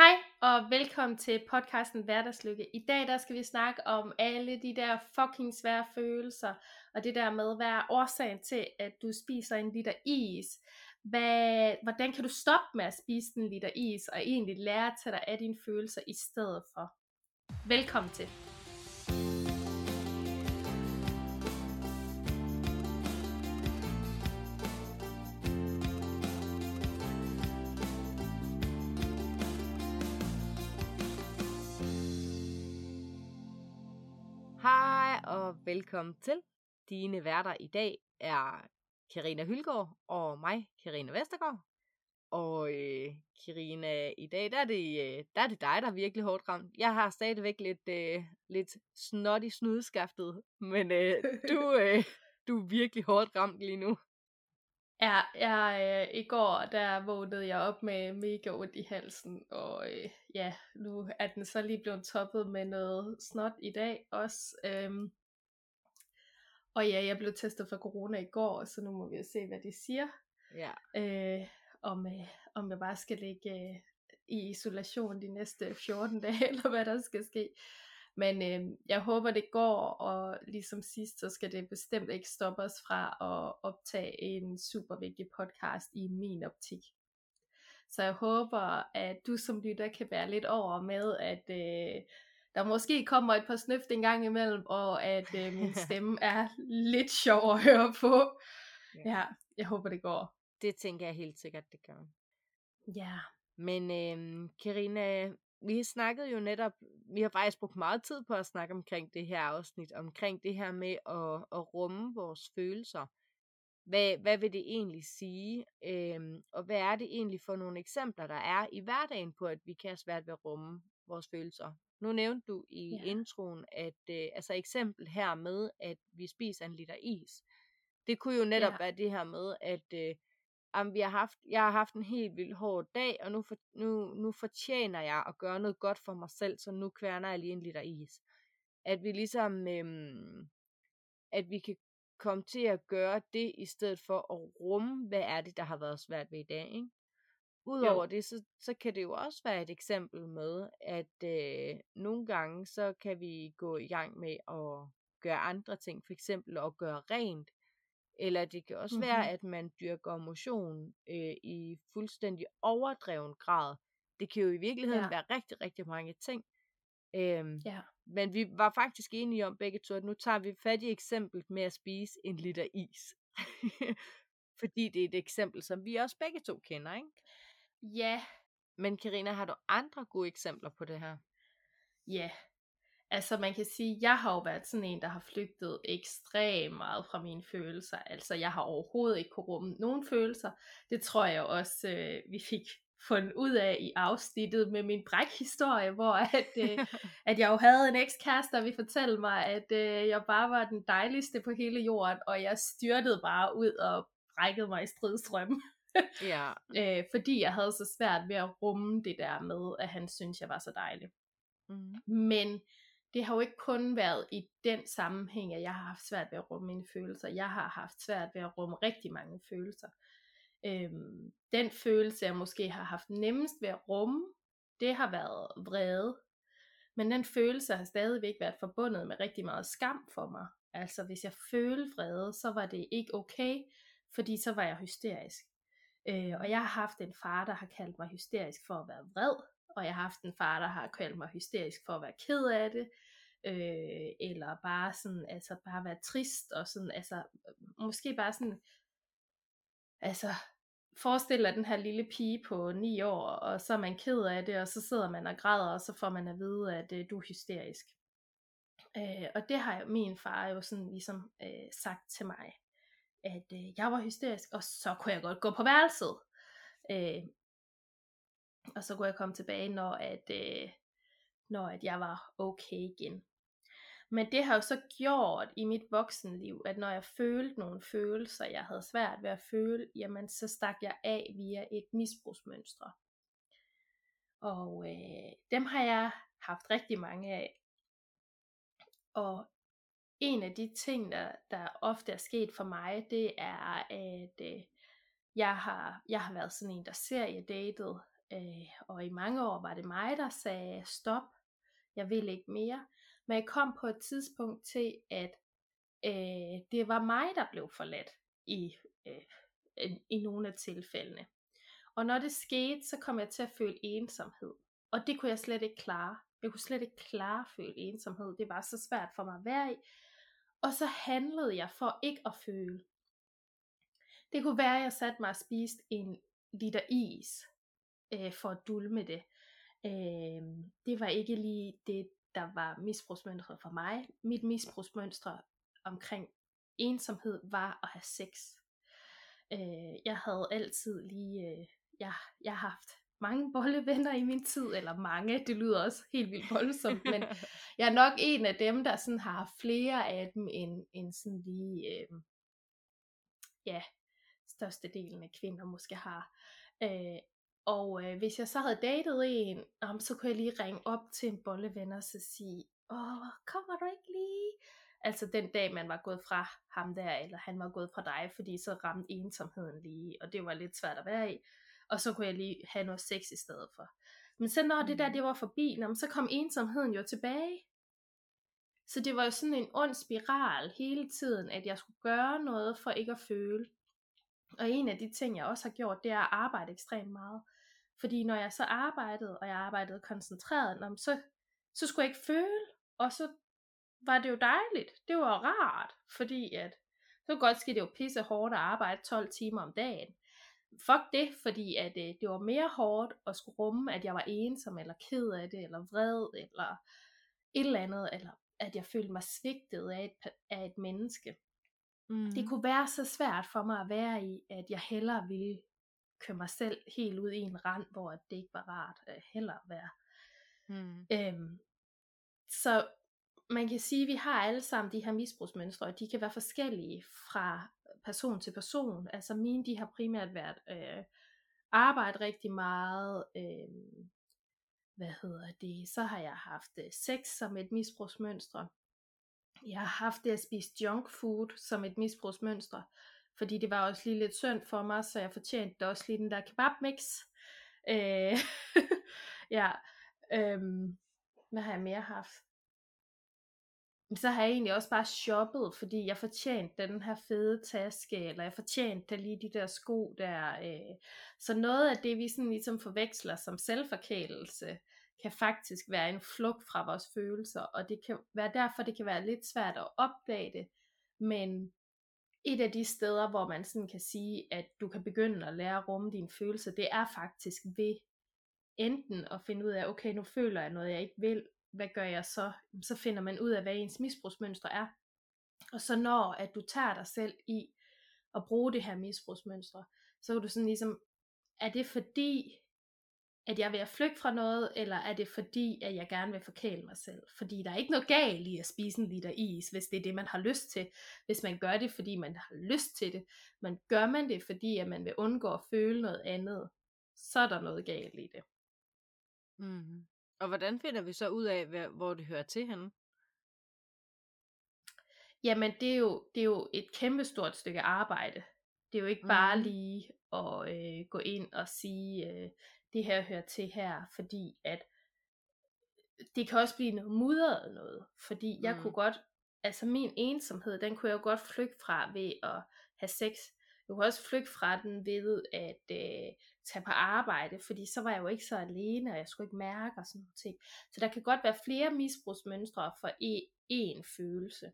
Hej og velkommen til podcasten Hverdagslykke. I dag der skal vi snakke om alle de der fucking svære følelser, og det der med, hvad er årsagen til, at du spiser en liter is. Hvad, hvordan kan du stoppe med at spise en liter is, og egentlig lære at tage dig af dine følelser i stedet for. Velkommen til. Og velkommen til. Dine værter i dag er Karina Hylgaard og mig, Karina Vestergaard. Og øh, Karina, i dag der er, det, øh, der er det dig, der er virkelig hårdt ramt. Jeg har stadigvæk lidt, øh, lidt snot i snudskaftet, men øh, du, øh, du er virkelig hårdt ramt lige nu. Ja, jeg, øh, i går der vågnede jeg op med mega ondt i halsen, og øh, ja, nu er den så lige blevet toppet med noget snot i dag også. Øhm, og ja, jeg blev testet for corona i går, så nu må vi jo se, hvad de siger. Ja. Øh, om, øh, om jeg bare skal ligge øh, i isolation de næste 14 dage, eller hvad der skal ske. Men øh, jeg håber, det går, og ligesom sidst, så skal det bestemt ikke stoppe os fra at optage en super vigtig podcast i min optik. Så jeg håber, at du som lytter kan være lidt over med, at øh, der måske kommer et par snøft en gang imellem, og at øh, min stemme er lidt sjov at høre på. Ja. Ja, jeg håber, det går. Det tænker jeg helt sikkert, det gør. Ja, Men øh, Karina, vi snakkede jo netop, vi har faktisk brugt meget tid på at snakke omkring det her afsnit, omkring det her med at, at rumme vores følelser. Hvad, hvad vil det egentlig sige? Øhm, og hvad er det egentlig for nogle eksempler, der er i hverdagen på, at vi kan have svært ved at rumme vores følelser? Nu nævnte du i Ja. introen, at øh, altså eksempel her med, at vi spiser en liter is. Det kunne jo netop Ja. være det her med, at øh, jamen, vi har haft, jeg har haft en helt vildt hård dag, og nu, for, nu, nu fortjener jeg at gøre noget godt for mig selv, så nu kværner jeg lige en liter is. At vi ligesom, øhm, at vi kan komme til at gøre det, i stedet for at rumme, hvad er det, der har været svært ved i dag, ikke? Udover det, så, så kan det jo også være et eksempel med, at øh, nogle gange, så kan vi gå i gang med at gøre andre ting, for eksempel at gøre rent, eller det kan også mm-hmm. være, at man dyrker motion øh, i fuldstændig overdreven grad. Det kan jo i virkeligheden ja. være rigtig, rigtig mange ting. Øhm, ja, men vi var faktisk enige om begge to, at nu tager vi fat i eksemplet med at spise en liter is. Fordi det er et eksempel, som vi også begge to kender, ikke? Ja, Men Karina, har du andre gode eksempler på det her? Ja, altså man kan sige, jeg har jo været sådan en, der har flygtet ekstremt meget fra mine følelser. Altså jeg har overhovedet ikke kunne rumme nogen følelser. Det tror jeg også, øh, vi fik fundet ud af i afsnittet med min brækhistorie, hvor at, øh, at jeg jo havde en ekskæreste, der ville fortælle mig, at øh, jeg bare var den dejligste på hele jorden, og jeg styrtede bare ud og brækkede mig i stridstrøm. Ja, øh, fordi jeg havde så svært ved at rumme det der med, at han syntes, jeg var så dejlig. mm, Men det har jo ikke kun været i den sammenhæng, at jeg har haft svært ved at rumme mine følelser. Jeg har haft svært ved at rumme rigtig mange følelser. Øhm, den følelse, jeg måske har haft nemmest ved at rumme, det har været vrede. Men den følelse har stadigvæk været forbundet med rigtig meget skam for mig. Altså hvis jeg følte vrede, så var det ikke okay, fordi så var jeg hysterisk. Øh, og jeg har haft en far, der har kaldt mig hysterisk for at være vred, og jeg har haft en far, der har kaldt mig hysterisk for at være ked af det, øh, eller bare sådan, altså bare være trist, og sådan, altså, måske bare sådan, altså, forestil dig den her lille pige på 9 år, og så er man ked af det, og så sidder man og græder, og så får man at vide, at øh, du er hysterisk. Øh, og det har jo min far jo sådan ligesom øh, sagt til mig, at øh, jeg var hysterisk, og så kunne jeg godt gå på værelset. Øh, og så kunne jeg komme tilbage, når at, øh, når at jeg var okay igen. Men det har jo så gjort i mit voksenliv, at når jeg følte nogle følelser, jeg havde svært ved at føle, jamen så stak jeg af via et misbrugsmønstre. Og øh, dem har jeg haft rigtig mange af. Og en af de ting, der, der ofte er sket for mig, det er, at øh, jeg, har, jeg har været sådan en, der seriedatet Øh, og i mange år var det mig, der sagde stop, jeg vil ikke mere. Men jeg kom på et tidspunkt til, at øh, det var mig, der blev forladt i, øh, i nogle af tilfældene. Og når det skete, så kom jeg til at føle ensomhed. Og det kunne jeg slet ikke klare. Jeg kunne slet ikke klare at føle ensomhed. Det var så svært for mig at være i. Og så handlede jeg for ikke at føle. Det kunne være, at jeg satte mig og spiste en liter is øh, for at dulme det. Øh, det var ikke lige det, der var misbrugsmønstret for mig. Mit misbrugsmønster omkring ensomhed var at have sex. Øh, jeg havde altid lige, øh, jeg, jeg har haft mange bollevenner i min tid, eller mange, det lyder også helt vildt voldsomt, men jeg er nok en af dem, der sådan har flere af dem, end, end sådan lige, øh, ja, størstedelen af kvinder måske har. Øh, og øh, hvis jeg så havde datet en, um, så kunne jeg lige ringe op til en bolleven og så sige, åh, kommer du ikke lige? Altså den dag, man var gået fra ham der, eller han var gået fra dig, fordi så ramte ensomheden lige, og det var lidt svært at være i. Og så kunne jeg lige have noget sex i stedet for. Men så når det der, mm. det var forbi, så kom ensomheden jo tilbage. Så det var jo sådan en ond spiral hele tiden, at jeg skulle gøre noget for ikke at føle. Og en af de ting, jeg også har gjort, det er at arbejde ekstremt meget. Fordi når jeg så arbejdede, og jeg arbejdede koncentreret, så, så skulle jeg ikke føle, og så var det jo dejligt. Det var rart, fordi at, så godt ske det jo pisse hårdt at arbejde 12 timer om dagen. Fuck det, fordi at øh, det var mere hårdt at skulle rumme, at jeg var ensom, eller ked af det, eller vred, eller et eller andet, eller at jeg følte mig svigtet af et, af et menneske. Mm. Det kunne være så svært for mig at være i, at jeg hellere ville køre mig selv helt ud i en rand, hvor det ikke var rart at hellere være. Mm. Øhm, så man kan sige, at vi har alle sammen de her misbrugsmønstre, og de kan være forskellige fra person til person. Altså mine, de har primært været øh, arbejde rigtig meget, øh, hvad hedder det, så har jeg haft øh, sex som et misbrugsmønster. Jeg har haft det at spise junk food som et misbrugsmønster, fordi det var også lige lidt synd for mig, så jeg fortjente også lige den der kebabmix. Øh, ja, øh, hvad har jeg mere haft? Så har jeg egentlig også bare shoppet, fordi jeg fortjente den her fede taske, eller jeg fortjente lige de der sko der. Øh. Så noget af det, vi sådan ligesom forveksler som selvforkælelse, kan faktisk være en flugt fra vores følelser, og det kan være derfor, det kan være lidt svært at opdage det, men et af de steder, hvor man sådan kan sige, at du kan begynde at lære at rumme dine følelser, det er faktisk ved enten at finde ud af, okay, nu føler jeg noget, jeg ikke vil, hvad gør jeg så? Så finder man ud af, hvad ens misbrugsmønster er. Og så når at du tager dig selv i at bruge det her misbrugsmønstre, så kan du sådan ligesom, er det fordi, at jeg vil flygte fra noget, eller er det fordi, at jeg gerne vil forkæle mig selv? Fordi der er ikke noget galt i at spise en liter is, hvis det er det, man har lyst til. Hvis man gør det, fordi man har lyst til det. Men gør man det, fordi at man vil undgå at føle noget andet, så er der noget galt i det. Mm. Og hvordan finder vi så ud af, hvor det hører til henne? Jamen, det er jo, det er jo et kæmpestort stykke arbejde. Det er jo ikke bare mm. lige at øh, gå ind og sige, øh, det her hører til her, fordi at det kan også blive noget mudret noget, fordi mm. jeg kunne godt, altså min ensomhed, den kunne jeg jo godt flygte fra ved at have sex. Du kunne også flygte fra den ved at øh, tage på arbejde, fordi så var jeg jo ikke så alene, og jeg skulle ikke mærke og sådan noget ting. Så der kan godt være flere misbrugsmønstre for e, én følelse.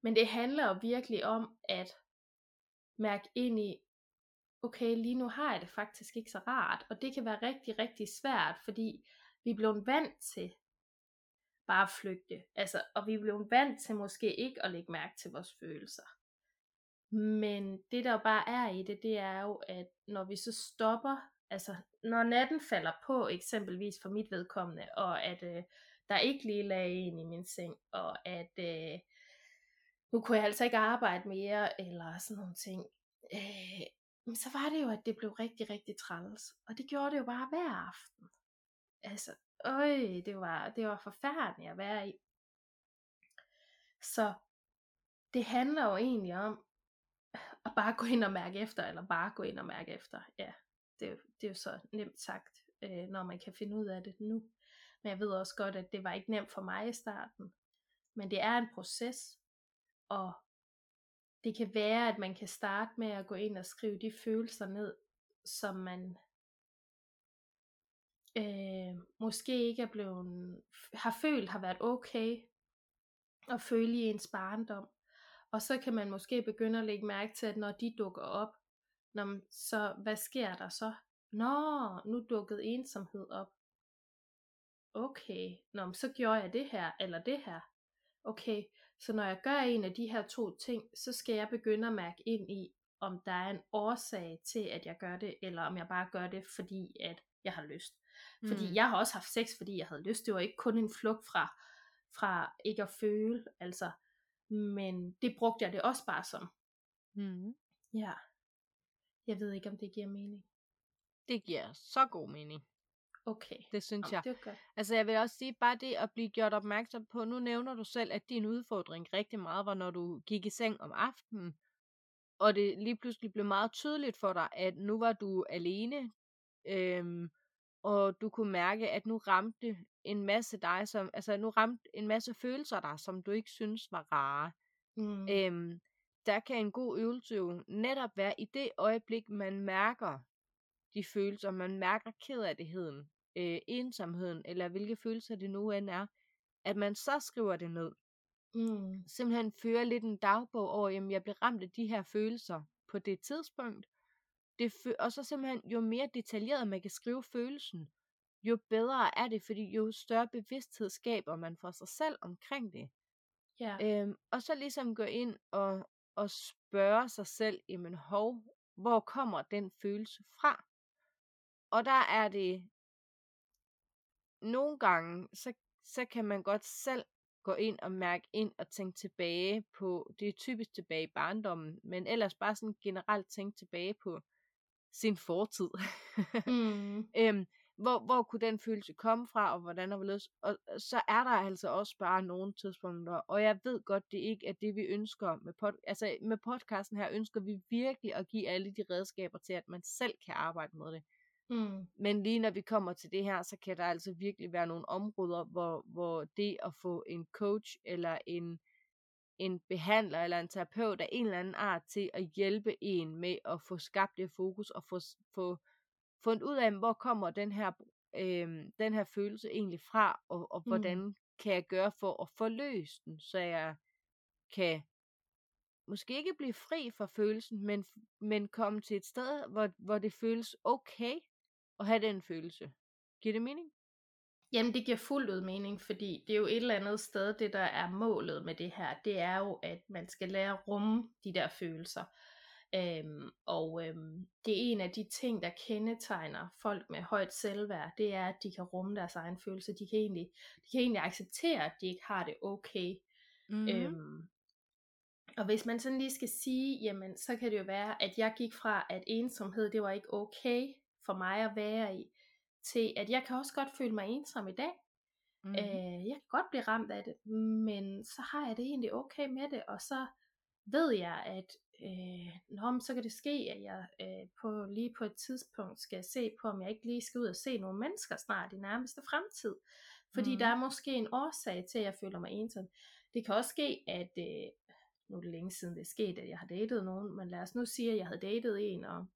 Men det handler jo virkelig om at mærke ind i, okay, lige nu har jeg det faktisk ikke så rart, og det kan være rigtig, rigtig svært, fordi vi er blevet vant til bare at flygte, altså, og vi er blevet vant til måske ikke at lægge mærke til vores følelser. Men det der jo bare er i det, det er jo, at når vi så stopper, altså når natten falder på, eksempelvis for mit vedkommende, og at øh, der ikke lige lag en i min seng, og at øh, nu kunne jeg altså ikke arbejde mere, eller sådan nogle ting, øh, så var det jo, at det blev rigtig, rigtig træls. Og det gjorde det jo bare hver aften. Altså, øj, det var, det var forfærdeligt at være i. Så det handler jo egentlig om, at bare gå ind og mærke efter, eller bare gå ind og mærke efter, ja. det, det er jo så nemt sagt, øh, når man kan finde ud af det nu. Men jeg ved også godt, at det var ikke nemt for mig i starten. Men det er en proces, og det kan være, at man kan starte med at gå ind og skrive de følelser ned, som man øh, måske ikke er blevet, har følt har været okay at føle i ens barndom. Og så kan man måske begynde at lægge mærke til, at når de dukker op, når, så hvad sker der så? Nå, nu dukkede ensomhed op. Okay, Nå, så gjorde jeg det her, eller det her. Okay, så når jeg gør en af de her to ting, så skal jeg begynde at mærke ind i, om der er en årsag til, at jeg gør det, eller om jeg bare gør det, fordi at jeg har lyst. Fordi Mm. jeg har også haft sex, fordi jeg havde lyst. Det var ikke kun en flugt fra, fra ikke at føle, altså. Men det brugte jeg det også bare som. Mm. Ja. Jeg ved ikke, om det giver mening. Det giver så god mening. Okay. Det synes Nå, jeg. det godt. Altså jeg vil også sige, bare det at blive gjort opmærksom på, nu nævner du selv, at din udfordring rigtig meget var, når du gik i seng om aftenen, og det lige pludselig blev meget tydeligt for dig, at nu var du alene, øhm, og du kunne mærke, at nu ramte en masse dig, som, altså nu ramte en masse følelser dig, som du ikke synes var rare. Mm. Øhm, der kan en god øvelse jo netop være i det øjeblik, man mærker de følelser, man mærker kederligheden, øh, ensomheden, eller hvilke følelser det nu end er, at man så skriver det ned. Mm. Simpelthen fører lidt en dagbog over, jamen jeg blev ramt af de her følelser på det tidspunkt. Det og så simpelthen, jo mere detaljeret man kan skrive følelsen, jo bedre er det, fordi jo større bevidsthed skaber man for sig selv omkring det. Ja. Øhm, og så ligesom gå ind og, og spørge sig selv, jamen hov, hvor kommer den følelse fra? Og der er det, nogle gange, så, så kan man godt selv gå ind og mærke ind og tænke tilbage på, det er typisk tilbage i barndommen, men ellers bare sådan generelt tænke tilbage på sin fortid. Mm. øhm, hvor, hvor kunne den følelse komme fra, og hvordan og hvorledes. Og så er der altså også bare nogle tidspunkter, og jeg ved godt, det ikke er det, vi ønsker med, pod- altså, med podcasten her, ønsker vi virkelig at give alle de redskaber til, at man selv kan arbejde med det. Mm. Men lige når vi kommer til det her, så kan der altså virkelig være nogle områder, hvor, hvor det at få en coach eller en, en behandler eller en terapeut af en eller anden art til at hjælpe en med at få skabt det fokus og få, få fundet ud af, hvor kommer den her, øh, den her følelse egentlig fra, og, og Mm. hvordan kan jeg gøre for at forløse den, så jeg kan måske ikke blive fri fra følelsen, men, men komme til et sted, hvor, hvor det føles okay at have den følelse. Giver det mening? Jamen det giver fuldt ud mening, fordi det er jo et eller andet sted, det der er målet med det her, det er jo, at man skal lære at rumme de der følelser. Øhm, og øhm, det er en af de ting, der kendetegner folk med højt selvværd, det er, at de kan rumme deres egen følelse. De kan egentlig, de kan egentlig acceptere, at de ikke har det okay. Mm. Øhm, og hvis man sådan lige skal sige, jamen så kan det jo være, at jeg gik fra, at ensomhed, det var ikke okay for mig at være i, til at jeg kan også godt føle mig ensom i dag. Mm. Øh, jeg kan godt blive ramt af det, men så har jeg det egentlig okay med det, og så ved jeg, at øh, nå, men så kan det ske, at jeg øh, på, lige på et tidspunkt skal se på, om jeg ikke lige skal ud og se nogle mennesker snart i nærmeste fremtid. Fordi Mhm. der er måske en årsag til, at jeg føler mig ensom. Det kan også ske, at øh, nu er det længe siden det er sket, at jeg har datet nogen, men lad os nu sige, at jeg havde datet en, og,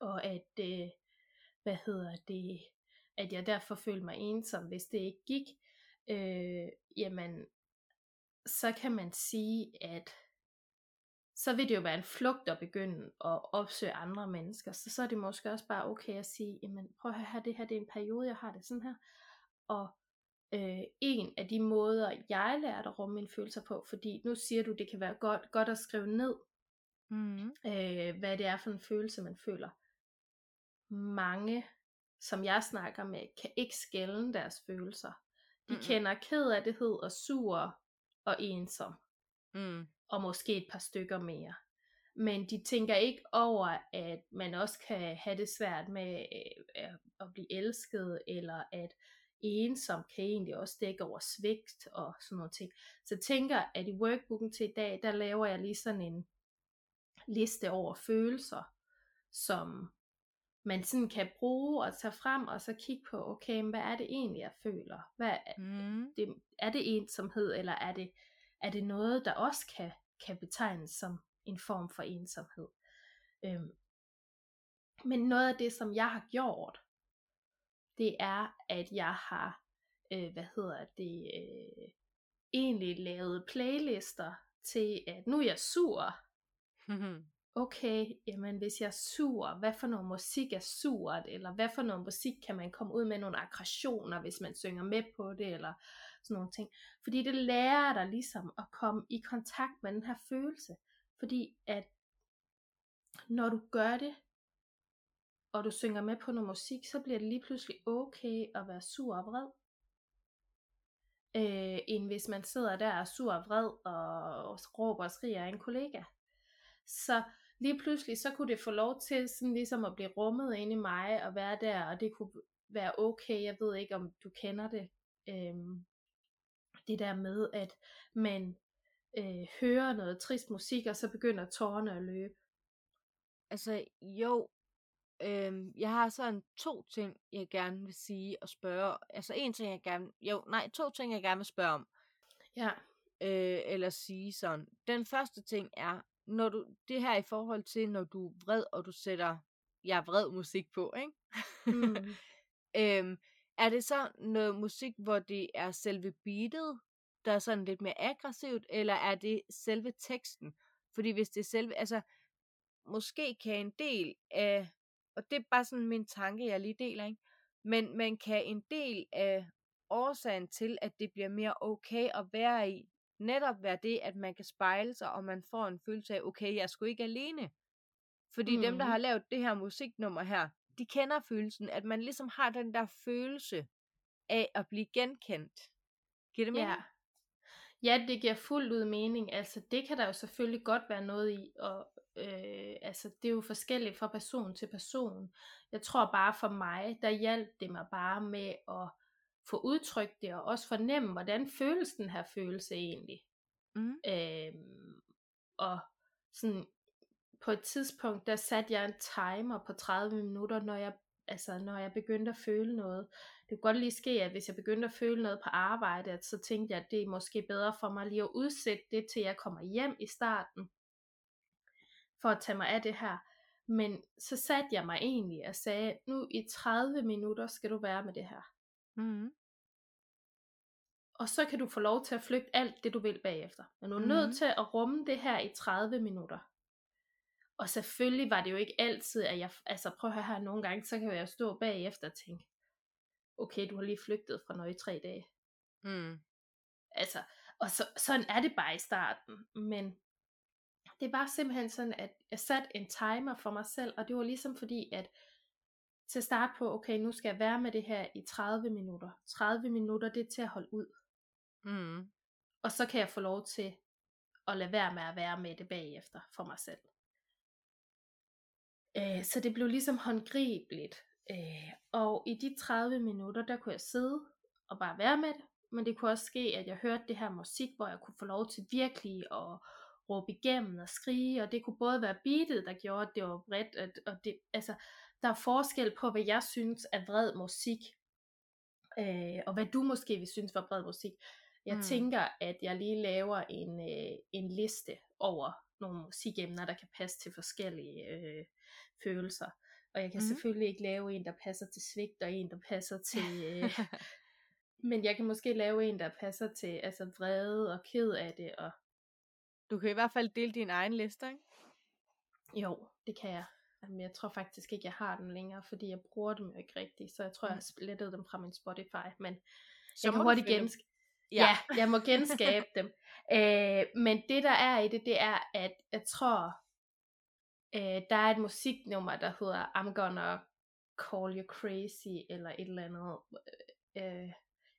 og at, øh, hvad hedder det, at jeg derfor følte mig ensom, hvis det ikke gik, øh, jamen, så kan man sige, at så vil det jo være en flugt at begynde at opsøge andre mennesker. Så så er det måske også bare okay at sige, jamen prøv at høre her, det her det er en periode, jeg har det sådan her. Og øh, en af de måder, jeg lærte at rumme mine følelser på, fordi nu siger du, det kan være godt, godt at skrive ned, Mm. øh, hvad det er for en følelse, man føler. Mange, som jeg snakker med, kan ikke skælne deres følelser. De Mm-mm. kender kederlighed og sur og ensom Mm. og måske et par stykker mere. Men de tænker ikke over, at man også kan have det svært med øh, at- at blive elsket, eller at ensom kan egentlig også dække over svigt og sådan noget ting. Så jeg tænker, at i workbooken til i dag, der laver jeg lige sådan en liste over følelser, som man sådan kan bruge og tage frem og så kigge på, okay, hvad er det egentlig, jeg føler? Hvad, mm. det, er det ensomhed, eller er det, er det noget, der også kan, kan betegnes som en form for ensomhed? Øhm, men noget af det, som jeg har gjort, det er, at jeg har, øh, hvad hedder det, øh, egentlig lavet playlister til, at nu er jeg sur. okay, jamen hvis jeg er sur, hvad for noget musik er surt, eller hvad for noget musik kan man komme ud med nogle aggressioner, hvis man synger med på det, eller sådan nogle ting. Fordi det lærer dig ligesom at komme i kontakt med den her følelse. Fordi at når du gør det, og du synger med på noget musik, så bliver det lige pludselig okay at være sur og vred. Øh, end hvis man sidder der og er sur og vred og råber og skriger af en kollega. Så lige pludselig så kunne det få lov til sådan ligesom at blive rummet ind i mig og være der, og det kunne være okay. Jeg ved ikke om du kender det. Øhm, det der med at man øh, hører noget trist musik, og så begynder tårerne at løbe. Altså jo, øhm, jeg har sådan to ting, jeg gerne vil sige og spørge. Altså en ting, jeg gerne, jo nej, to ting, jeg gerne vil spørge om. Ja. Øh, eller sige sådan. Den første ting er, når du, det her i forhold til, når du er vred, og du sætter, jeg er vred musik på, ikke? Mm. øhm, er det så noget musik, hvor det er selve beatet, der er sådan lidt mere aggressivt, eller er det selve teksten? Fordi hvis det er selve, altså, måske kan en del af, og det er bare sådan min tanke, jeg lige deler, ikke? Men man kan en del af årsagen til, at det bliver mere okay at være i, netop være det, at man kan spejle sig, og man får en følelse af, okay, jeg er sgu ikke alene. Fordi mm. dem, der har lavet det her musiknummer her, de kender følelsen, at man ligesom har den der følelse af at blive genkendt. Giver det mening? Ja. Ja, det giver fuldt ud mening. Altså, det kan der jo selvfølgelig godt være noget i, og øh, altså, det er jo forskelligt fra person til person. Jeg tror bare for mig, der hjalp det mig bare med at få udtrykt det, og også fornemme, hvordan føles den her følelse egentlig. Mm. Øhm, og sådan, på et tidspunkt, der satte jeg en timer på 30 minutter, når jeg, altså, når jeg begyndte at føle noget. Det kunne godt lige ske, at hvis jeg begyndte at føle noget på arbejde, at så tænkte jeg, at det er måske bedre for mig lige at udsætte det, til jeg kommer hjem i starten, for at tage mig af det her. Men så satte jeg mig egentlig og sagde, nu i 30 minutter skal du være med det her. Mm. Og så kan du få lov til at flygte alt det, du vil bagefter. Men du er mm. nødt til at rumme det her i 30 minutter. Og selvfølgelig var det jo ikke altid, at jeg, altså prøv at høre her, nogle gange, så kan jeg stå bagefter og tænke, okay, du har lige flygtet fra noget i tre dage. Mm. Altså, og så, sådan er det bare i starten, men det var simpelthen sådan, at jeg satte en timer for mig selv, og det var ligesom fordi, at til at starte på, okay, nu skal jeg være med det her i 30 minutter. 30 minutter, det er til at holde ud. Mm. Og så kan jeg få lov til at lade være med at være med det bagefter for mig selv. Øh, så det blev ligesom håndgribeligt. Øh, og i de 30 minutter, der kunne jeg sidde og bare være med det. Men det kunne også ske, at jeg hørte det her musik, hvor jeg kunne få lov til virkelig at råbe igennem og skrige. Og det kunne både være beatet, der gjorde, at det var bredt. Og det, altså, der er forskel på, hvad jeg synes er vred musik. Øh, og hvad du måske vil synes var vred musik. Jeg mm. tænker, at jeg lige laver en, øh, en liste over nogle musikemner, der kan passe til forskellige øh, følelser. Og jeg kan mm. selvfølgelig ikke lave en, der passer til svigt, og en, der passer til... Øh, men jeg kan måske lave en, der passer til altså vrede og ked af det. Og... Du kan i hvert fald dele din egen liste, ikke? Jo, det kan jeg. Men jeg tror faktisk ikke, jeg har dem længere, fordi jeg bruger dem jo ikke rigtigt. Så jeg tror, mm. jeg har splittet dem fra min Spotify. Men så jeg kan hurtigt genskabe Ja. ja, jeg må genskabe dem. Øh, men det der er i det, det er, at jeg tror, øh, der er et musiknummer, der hedder I'm Gonna Call You Crazy, eller et eller andet øh,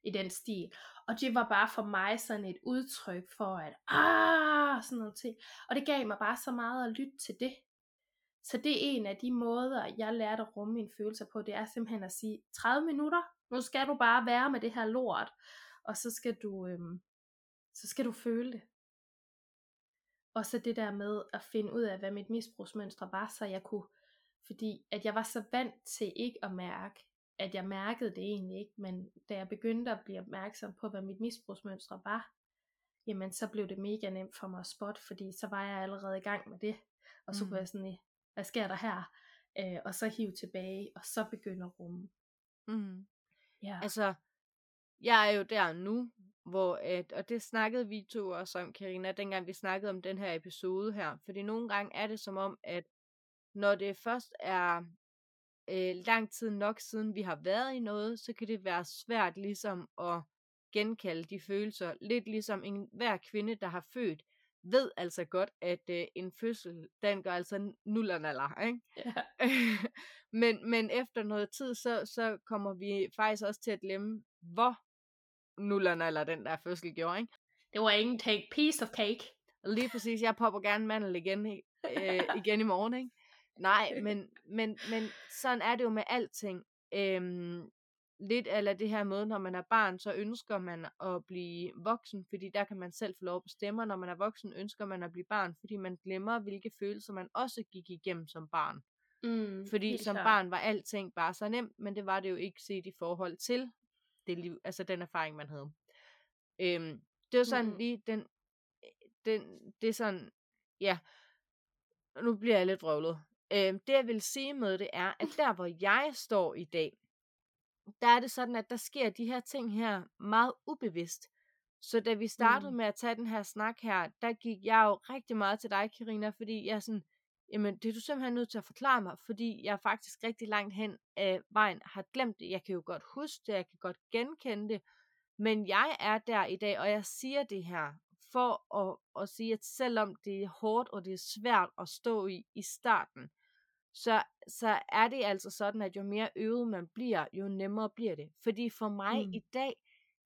i den stil. Og det var bare for mig sådan et udtryk for, at ah, sådan noget ting. Og det gav mig bare så meget at lytte til det. Så det er en af de måder, jeg lærte at rumme mine følelser på, det er simpelthen at sige, 30 minutter, nu skal du bare være med det her lort og så skal du, øhm, så skal du føle det. Og så det der med at finde ud af, hvad mit misbrugsmønstre var, så jeg kunne Fordi at jeg var så vant til ikke at mærke, at jeg mærkede det egentlig ikke, men da jeg begyndte at blive opmærksom på, hvad mit misbrugsmønstre var, jamen så blev det mega nemt for mig at spotte, fordi så var jeg allerede i gang med det, og så mm. kunne jeg sådan, hvad sker der her? Øh, og så hive tilbage, og så begynder rummet. Mm. Ja. Altså, jeg er jo der nu, hvor at, og det snakkede vi to også om, Karina, dengang vi snakkede om den her episode her, fordi nogle gange er det som om, at når det først er øh, lang tid nok siden vi har været i noget, så kan det være svært ligesom at genkalde de følelser. Lidt ligesom en hver kvinde, der har født, ved altså godt, at øh, en fødsel, den gør altså nullernaller, ikke? Yeah. men, men efter noget tid, så, så kommer vi faktisk også til at glemme, hvor nullernaller den der fødsel gjorde, ikke? Det var ingenting. Piece of cake. Lige præcis. Jeg popper gerne mandel igen, øh, igen i morgen, ikke? Nej, men, men, men sådan er det jo med alting. Øhm, lidt af det her med, når man er barn, så ønsker man at blive voksen, fordi der kan man selv få lov at bestemme, når man er voksen, ønsker man at blive barn, fordi man glemmer, hvilke følelser man også gik igennem som barn. Mm, fordi som klar. barn var alting bare så nemt, men det var det jo ikke set i forhold til det liv, altså den erfaring, man havde. Øhm, det var sådan mm. lige den, den, det er sådan, ja, nu bliver jeg lidt vrøvlet. Øhm, det jeg vil sige med det er, at der hvor jeg står i dag, der er det sådan, at der sker de her ting her meget ubevidst. Så da vi startede mm. med at tage den her snak her, der gik jeg jo rigtig meget til dig, Karina, fordi jeg sådan, jamen det er du simpelthen nødt til at forklare mig, fordi jeg faktisk rigtig langt hen af vejen har glemt det. Jeg kan jo godt huske det, jeg kan godt genkende det, men jeg er der i dag, og jeg siger det her for at, at sige, at selvom det er hårdt og det er svært at stå i i starten, så, så er det altså sådan, at jo mere øvet man bliver, jo nemmere bliver det. Fordi for mig mm. i dag,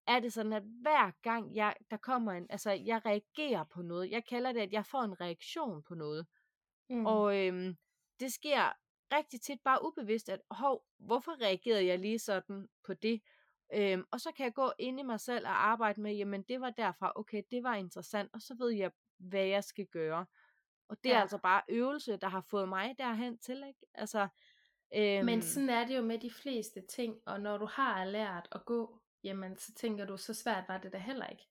er det sådan, at hver gang jeg, der kommer en, altså jeg reagerer på noget, jeg kalder det, at jeg får en reaktion på noget. Mm. Og øhm, det sker rigtig tit bare ubevidst, at hov, hvorfor reagerede jeg lige sådan på det? Øhm, og så kan jeg gå ind i mig selv og arbejde med, jamen det var derfra, okay, det var interessant, og så ved jeg, hvad jeg skal gøre. Og det ja. er altså bare øvelse, der har fået mig derhen til, ikke? Altså, øhm... Men sådan er det jo med de fleste ting, og når du har lært at gå, jamen så tænker du, så svært var det da heller ikke.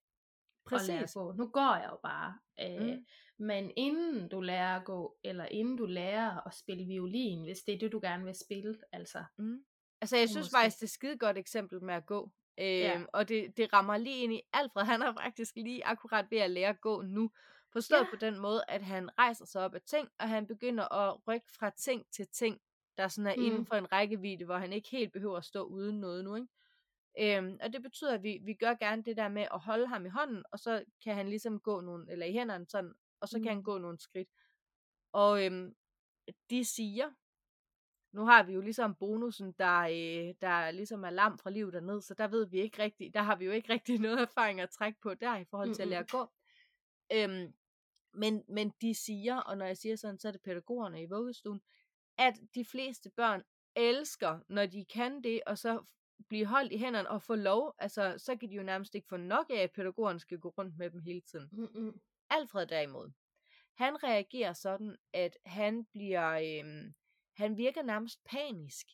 Præcis. At lære at gå. Nu går jeg jo bare. Øh, mm. Men inden du lærer at gå, eller inden du lærer at spille violin, hvis det er det, du gerne vil spille, altså. Mm. Altså jeg synes måske. faktisk, det er et skide godt eksempel med at gå. Øhm, ja. Og det, det rammer lige ind i Alfred, han er faktisk lige akkurat ved at lære at gå nu. Forstået ja. på den måde, at han rejser sig op af ting, og han begynder at rykke fra ting til ting, der sådan er mm. inden for en rækkevidde, hvor han ikke helt behøver at stå uden noget nu, ikke? Øhm, og det betyder, at vi, vi gør gerne det der med at holde ham i hånden, og så kan han ligesom gå nogle, eller i hænderne sådan, og så mm. kan han gå nogle skridt. Og øhm, de siger, nu har vi jo ligesom bonusen, der, øh, der ligesom er lam fra livet dernede, så der ved vi ikke rigtigt, der har vi jo ikke rigtig noget erfaring at trække på der i forhold til mm-hmm. at lære at gå. Øhm, men, men de siger, og når jeg siger sådan, så er det pædagogerne i vuggestuen, at de fleste børn elsker, når de kan det, og så blive holdt i hænderne og få lov, altså så kan de jo nærmest ikke få nok af, at pædagogerne skal gå rundt med dem hele tiden. Mm-hmm. Alfred derimod, han reagerer sådan, at han bliver, øhm, han virker nærmest panisk.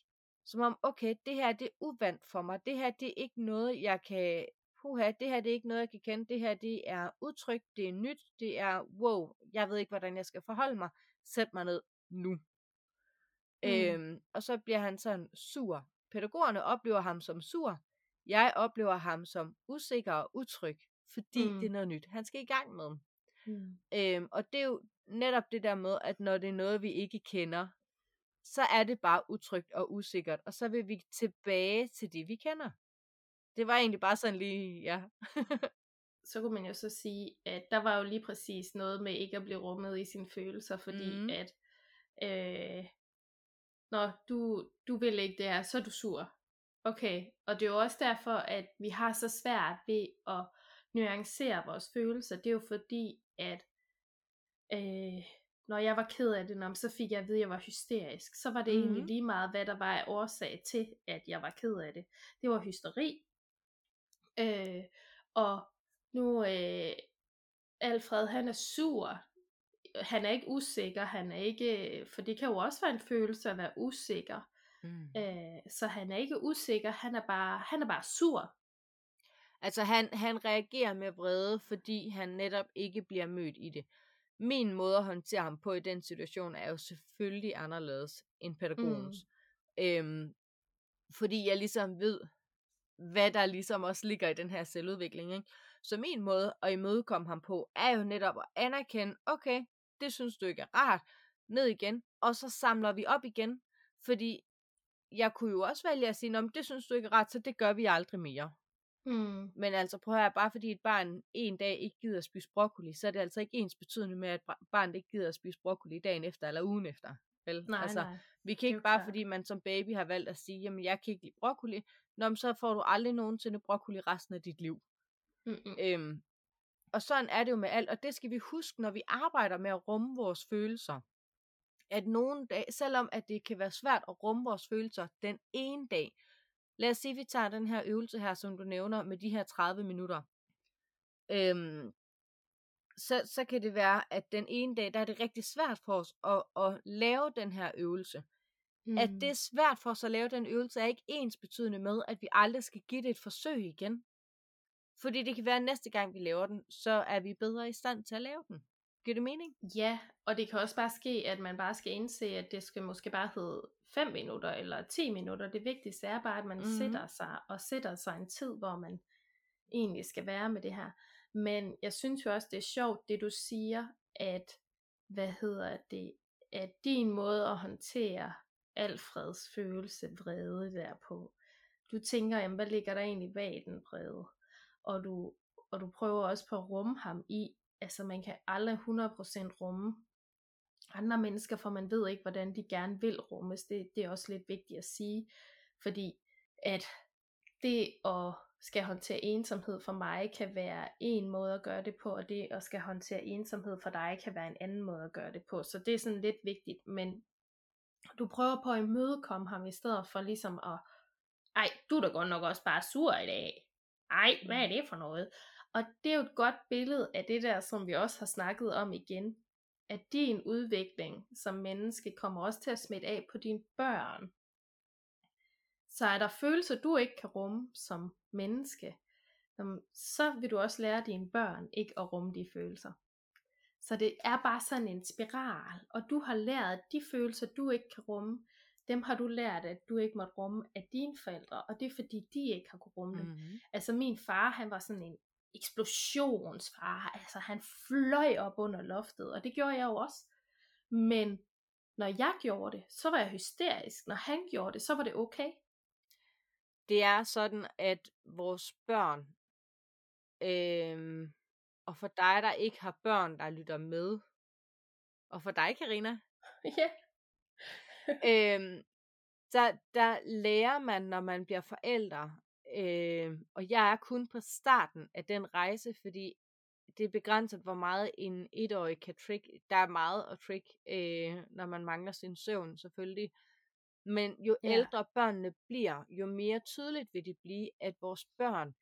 Som om, okay, det her det er uvandt for mig, det her det er ikke noget, jeg kan, puha, det her det er ikke noget, jeg kan kende, det her det er udtryk, det er nyt, det er, wow, jeg ved ikke, hvordan jeg skal forholde mig, sæt mig ned nu. Mm. Øhm, og så bliver han sådan sur. Pædagogerne oplever ham som sur, jeg oplever ham som usikker og utryg, fordi mm. det er noget nyt, han skal i gang med. Mm. Øhm, og det er jo netop det der med, at når det er noget, vi ikke kender, så er det bare utrygt og usikkert, og så vil vi tilbage til det, vi kender. Det var egentlig bare sådan lige, ja. så kunne man jo så sige, at der var jo lige præcis noget med ikke at blive rummet i sine følelser, fordi mm. at øh, når du, du vil ikke det her, så er du sur. Okay, og det er jo også derfor, at vi har så svært ved at nuancere vores følelser. Det er jo fordi, at øh, når jeg var ked af det, så fik jeg at vide, at jeg var hysterisk. Så var det mm. egentlig lige meget, hvad der var af årsag til, at jeg var ked af det. Det var hysteri. Øh, og nu, øh, Alfred, han er sur. han er ikke usikker, han er ikke, for det kan jo også være en følelse at være usikker. Mm. Øh, så han er ikke usikker, han er bare, han er bare sur. Altså han, han reagerer med vrede, fordi han netop ikke bliver mødt i det. Min måde at håndtere ham på i den situation er jo selvfølgelig anderledes end pædagogens. Mm. Øhm, fordi jeg ligesom ved, hvad der ligesom også ligger i den her selvudvikling. Ikke? Så min måde at imødekomme ham på, er jo netop at anerkende, okay, det synes du ikke er rart, ned igen, og så samler vi op igen, fordi jeg kunne jo også vælge at sige, det synes du ikke er rart, så det gør vi aldrig mere. Mm. Men altså prøv at høre, bare fordi et barn en dag ikke gider at spise broccoli, så er det altså ikke ens betydende med, at barnet ikke gider at spise broccoli dagen efter eller ugen efter. Vel? Nej, altså, nej. Vi kan ikke bare, klar. fordi man som baby har valgt at sige, jamen jeg kan ikke lide broccoli, Nå, så får du aldrig nogensinde broccoli resten af dit liv. Mm-mm. Øhm, og sådan er det jo med alt, og det skal vi huske, når vi arbejder med at rumme vores følelser. At nogle dage, selvom at det kan være svært at rumme vores følelser den ene dag, lad os sige, at vi tager den her øvelse her, som du nævner, med de her 30 minutter. Øhm, så, så kan det være, at den ene dag, der er det rigtig svært for os at, at lave den her øvelse. Mm. At det er svært for os at lave den øvelse, er ikke ens betydende med, at vi aldrig skal give det et forsøg igen. Fordi det kan være, at næste gang vi laver den, så er vi bedre i stand til at lave den. Giver det mening? Ja, og det kan også bare ske, at man bare skal indse, at det skal måske bare hedde 5 minutter eller 10 minutter. Det vigtigste er bare, at man mm-hmm. sætter sig og sætter sig en tid, hvor man egentlig skal være med det her. Men jeg synes jo også, det er sjovt, det du siger, at, hvad hedder det, at din måde at håndtere Alfreds følelse vrede derpå. Du tænker, jamen, hvad ligger der egentlig bag den vrede? Og du, og du prøver også på at rumme ham i, altså man kan aldrig 100% rumme andre mennesker, for man ved ikke, hvordan de gerne vil rummes. Det, det er også lidt vigtigt at sige, fordi at det at skal håndtere ensomhed for mig kan være en måde at gøre det på, og det at skal håndtere ensomhed for dig kan være en anden måde at gøre det på. Så det er sådan lidt vigtigt, men du prøver på at imødekomme ham i stedet for ligesom at, ej, du er da godt nok også bare sur i dag. Ej, hvad er det for noget? Og det er jo et godt billede af det der, som vi også har snakket om igen, at din udvikling som menneske kommer også til at smitte af på dine børn. Så er der følelser, du ikke kan rumme som menneske, så vil du også lære dine børn ikke at rumme de følelser. Så det er bare sådan en spiral, og du har lært, at de følelser, du ikke kan rumme, dem har du lært, at du ikke måtte rumme af dine forældre, og det er fordi, de ikke har kunnet rumme dem. Mm-hmm. Altså min far, han var sådan en eksplosionsfar, altså han fløj op under loftet, og det gjorde jeg jo også. Men når jeg gjorde det, så var jeg hysterisk. Når han gjorde det, så var det okay. Det er sådan, at vores børn, øh, og for dig, der ikke har børn, der lytter med, og for dig, Karina, ja. øhm, der, der lærer man, når man bliver forældre, øh, og jeg er kun på starten af den rejse, fordi det er begrænset, hvor meget en etårig kan trick. Der er meget at trick, øh, når man mangler sin søvn, selvfølgelig. Men jo ja. ældre børnene bliver, jo mere tydeligt vil det blive, at vores børn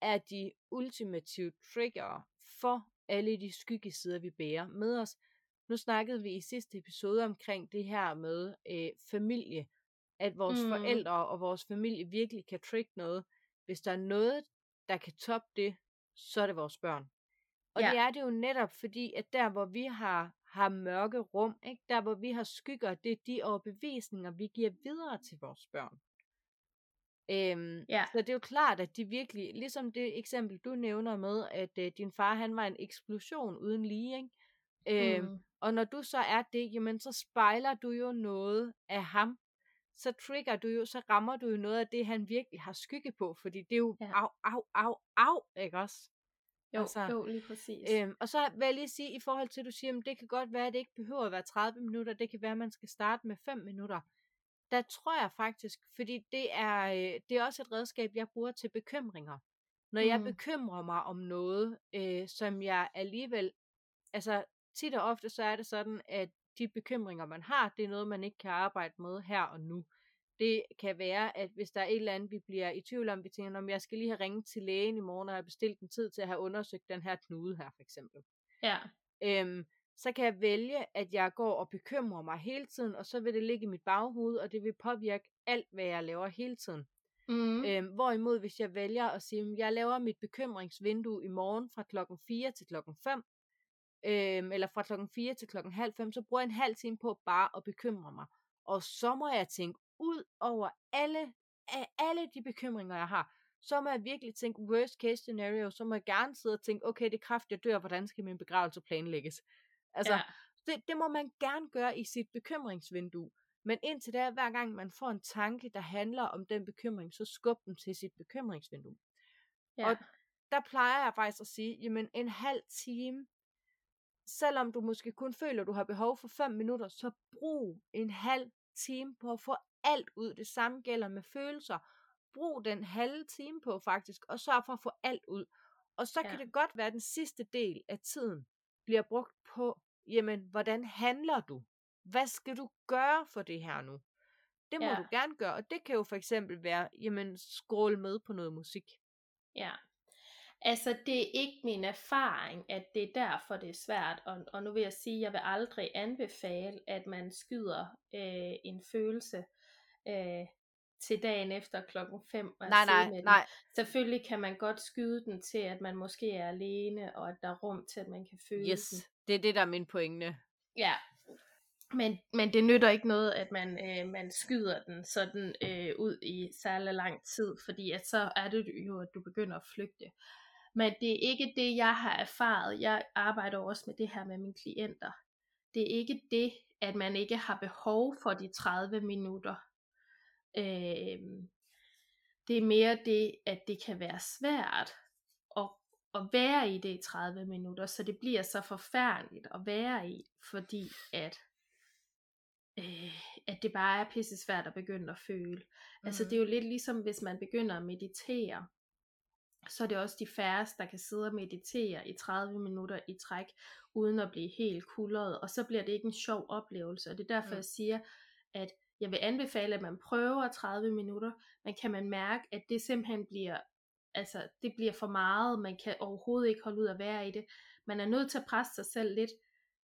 er de ultimative trigger for alle de skyggesider, vi bærer med os. Nu snakkede vi i sidste episode omkring det her med øh, familie, at vores mm. forældre og vores familie virkelig kan trick noget. Hvis der er noget, der kan toppe det, så er det vores børn. Og ja. det er det jo netop, fordi at der, hvor vi har, har mørke rum, ikke? der hvor vi har skygger, det er de overbevisninger, vi giver videre til vores børn. Øhm, ja. Så det er jo klart, at de virkelig, ligesom det eksempel, du nævner med, at øh, din far, han var en eksplosion uden lige, ikke? Øhm, mm. Og når du så er det, jamen så spejler du jo noget af ham. Så trigger du jo, så rammer du jo noget af det, han virkelig har skygge på, fordi det er jo ja. au, au, au, au, ikke også? Jo, altså, jo lige præcis. Øhm, og så vil jeg lige sige, i forhold til, at du siger, at det kan godt være, at det ikke behøver at være 30 minutter, det kan være, at man skal starte med 5 minutter der tror jeg faktisk, fordi det er, øh, det er også et redskab, jeg bruger til bekymringer. Når mm. jeg bekymrer mig om noget, øh, som jeg alligevel, altså tit og ofte så er det sådan, at de bekymringer, man har, det er noget, man ikke kan arbejde med her og nu. Det kan være, at hvis der er et eller andet, vi bliver i tvivl om, vi tænker, om jeg skal lige have ringet til lægen i morgen, og have bestilt en tid til at have undersøgt den her knude her, for eksempel. Ja. Øhm, så kan jeg vælge, at jeg går og bekymrer mig hele tiden, og så vil det ligge i mit baghoved, og det vil påvirke alt, hvad jeg laver hele tiden. Mm. Øhm, hvorimod, hvis jeg vælger at sige, at jeg laver mit bekymringsvindue i morgen fra klokken 4 til klokken 5, øhm, eller fra klokken 4 til klokken halv 5, så bruger jeg en halv time på bare at bekymre mig. Og så må jeg tænke ud over alle, alle de bekymringer, jeg har. Så må jeg virkelig tænke worst case scenario, så må jeg gerne sidde og tænke, okay, det er kraft, jeg dør, hvordan skal min begravelse planlægges? Altså, Ja. det, det må man gerne gøre i sit bekymringsvindue. Men indtil da, hver gang man får en tanke, der handler om den bekymring, så skub den til sit bekymringsvindue. Ja. Og der plejer jeg faktisk at sige, jamen en halv time, selvom du måske kun føler, du har behov for 5 minutter, så brug en halv time på at få alt ud. Det samme gælder med følelser. Brug den halve time på faktisk, og sørg for at få alt ud. Og så Ja. kan det godt være, at den sidste del af tiden bliver brugt på, jamen, hvordan handler du? Hvad skal du gøre for det her nu? Det må Ja. du gerne gøre, og det kan jo for eksempel være, jamen, scroll med på noget musik. Ja. Altså, det er ikke min erfaring, at det er derfor, det er svært. Og, og nu vil jeg sige, at jeg vil aldrig anbefale, at man skyder øh, en følelse øh, til dagen efter klokken 5. Og Nej, nej, med den. nej. Selvfølgelig kan man godt skyde den til, at man måske er alene, og at der er rum til, at man kan føle den. Yes, det er det, der er min pointe. Ja, men, men det nytter ikke noget, at man, øh, man skyder den sådan øh, ud i særlig lang tid, fordi at så er det jo, at du begynder at flygte. Men det er ikke det, jeg har erfaret. Jeg arbejder også med det her med mine klienter. Det er ikke det, at man ikke har behov for de 30 minutter. Øh, det er mere det, at det kan være svært at, at være i det i 30 minutter, så det bliver så forfærdeligt at være i, fordi at, øh, at det bare er pisse svært at begynde at føle. Mm. Altså det er jo lidt ligesom, hvis man begynder at meditere, så er det også de færreste, der kan sidde og meditere i 30 minutter i træk, uden at blive helt kuldret, og så bliver det ikke en sjov oplevelse, og det er derfor, Mm. jeg siger, at jeg vil anbefale, at man prøver 30 minutter, men kan man mærke, at det simpelthen bliver, altså det bliver for meget, man kan overhovedet ikke holde ud at være i det, man er nødt til at presse sig selv lidt,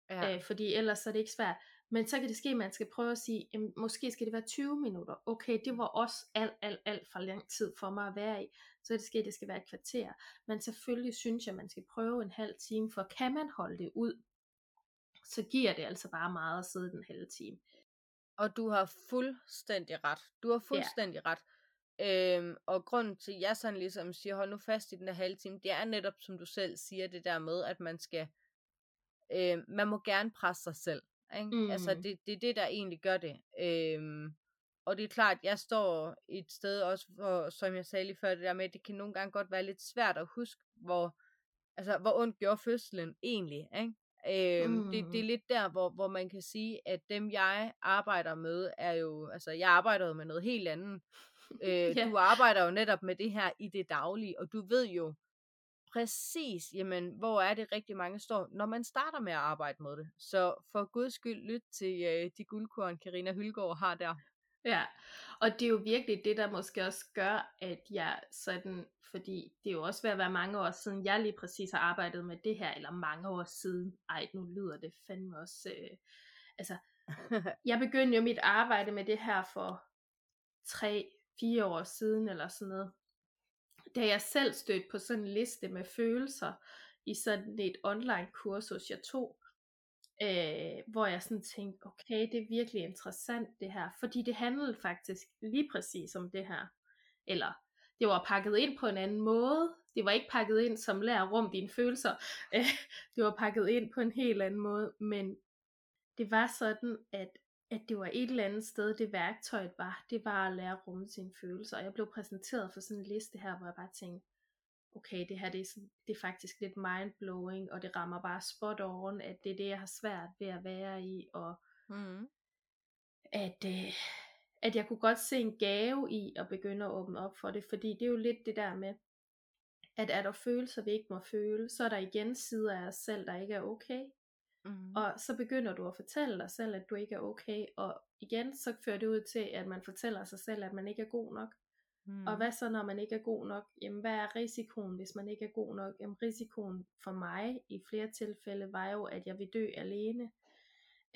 Ja. øh, fordi ellers så er det ikke svært. Men så kan det ske, at man skal prøve at sige, jamen, måske skal det være 20 minutter. Okay, det var også alt, alt, alt for lang tid for mig at være i. Så det ske, at det skal være et kvarter. Men selvfølgelig synes jeg, at man skal prøve en halv time, for kan man holde det ud, så giver det altså bare meget at sidde den halve time. Og du har fuldstændig ret. Du har fuldstændig ret. Øhm, og grunden til, at jeg sådan ligesom siger, hold nu fast i den der halve time, det er netop, som du selv siger, det der med, at man skal, øhm, man må gerne presse sig selv. Ikke? Mm. Altså, det, det er det, der egentlig gør det. Øhm, og det er klart, jeg står et sted også, hvor, som jeg sagde lige før, det der med, at det kan nogle gange godt være lidt svært at huske, hvor, altså, hvor ondt gjorde fødslen egentlig. Ikke? Øhm, mm. det, det er lidt der, hvor, hvor man kan sige, at dem jeg arbejder med, er jo, altså jeg arbejder jo med noget helt andet. Øh, Ja. Du arbejder jo netop med det her i det daglige, og du ved jo præcis, jamen, hvor er det rigtig mange står, når man starter med at arbejde med det. Så for guds skyld, lyt til øh, de guldkorn, Karina Hylgaard har der. Ja, og det er jo virkelig det, der måske også gør, at jeg sådan, fordi det er jo også ved at være mange år siden, jeg lige præcis har arbejdet med det her, eller mange år siden. Ej, nu lyder det fandme også, øh, altså, jeg begyndte jo mit arbejde med det her for 3-4 år siden, eller sådan noget. Da jeg selv stødte på sådan en liste med følelser, i sådan et online kursus, jeg tog, øh, hvor jeg sådan tænkte, okay, det er virkelig interessant det her, fordi det handlede faktisk lige præcis om det her. Eller det var pakket ind på en anden måde. Det var ikke pakket ind som lær rum dine følelser. Øh, det var pakket ind på en helt anden måde, men det var sådan, at, at det var et eller andet sted, det værktøjet var, det var at lære at rumme sine følelser. Og jeg blev præsenteret for sådan en liste her, hvor jeg bare tænkte, okay, det her det er, sådan, det er faktisk lidt mindblowing, og det rammer bare spot on, at det er det, jeg har svært ved at være i, og mm. at, øh, at jeg kunne godt se en gave i at begynde at åbne op for det, fordi det er jo lidt det der med, at er der følelser, vi ikke må føle, så er der igen sider af os selv, der ikke er okay, Mm. og så begynder du at fortælle dig selv, at du ikke er okay, og igen så fører det ud til, at man fortæller sig selv, at man ikke er god nok, Mm. Og hvad så, når man ikke er god nok? Jamen, hvad er risikoen, hvis man ikke er god nok? Jamen, risikoen for mig i flere tilfælde var jo, at jeg vil dø alene.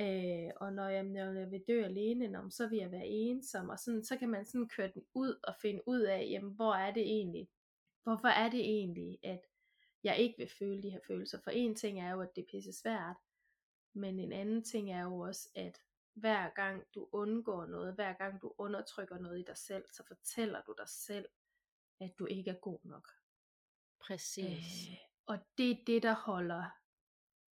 Øh, og når jeg, når jeg vil dø alene, når, så vil jeg være ensom. Og sådan, så kan man sådan køre den ud og finde ud af, jamen, hvor er det egentlig? Hvorfor er det egentlig, at jeg ikke vil føle de her følelser? For en ting er jo, at det er pisse svært. Men en anden ting er jo også, at hver gang du undgår noget, hver gang du undertrykker noget i dig selv, så fortæller du dig selv, at du ikke er god nok. Præcis. Øh, og det er det, der holder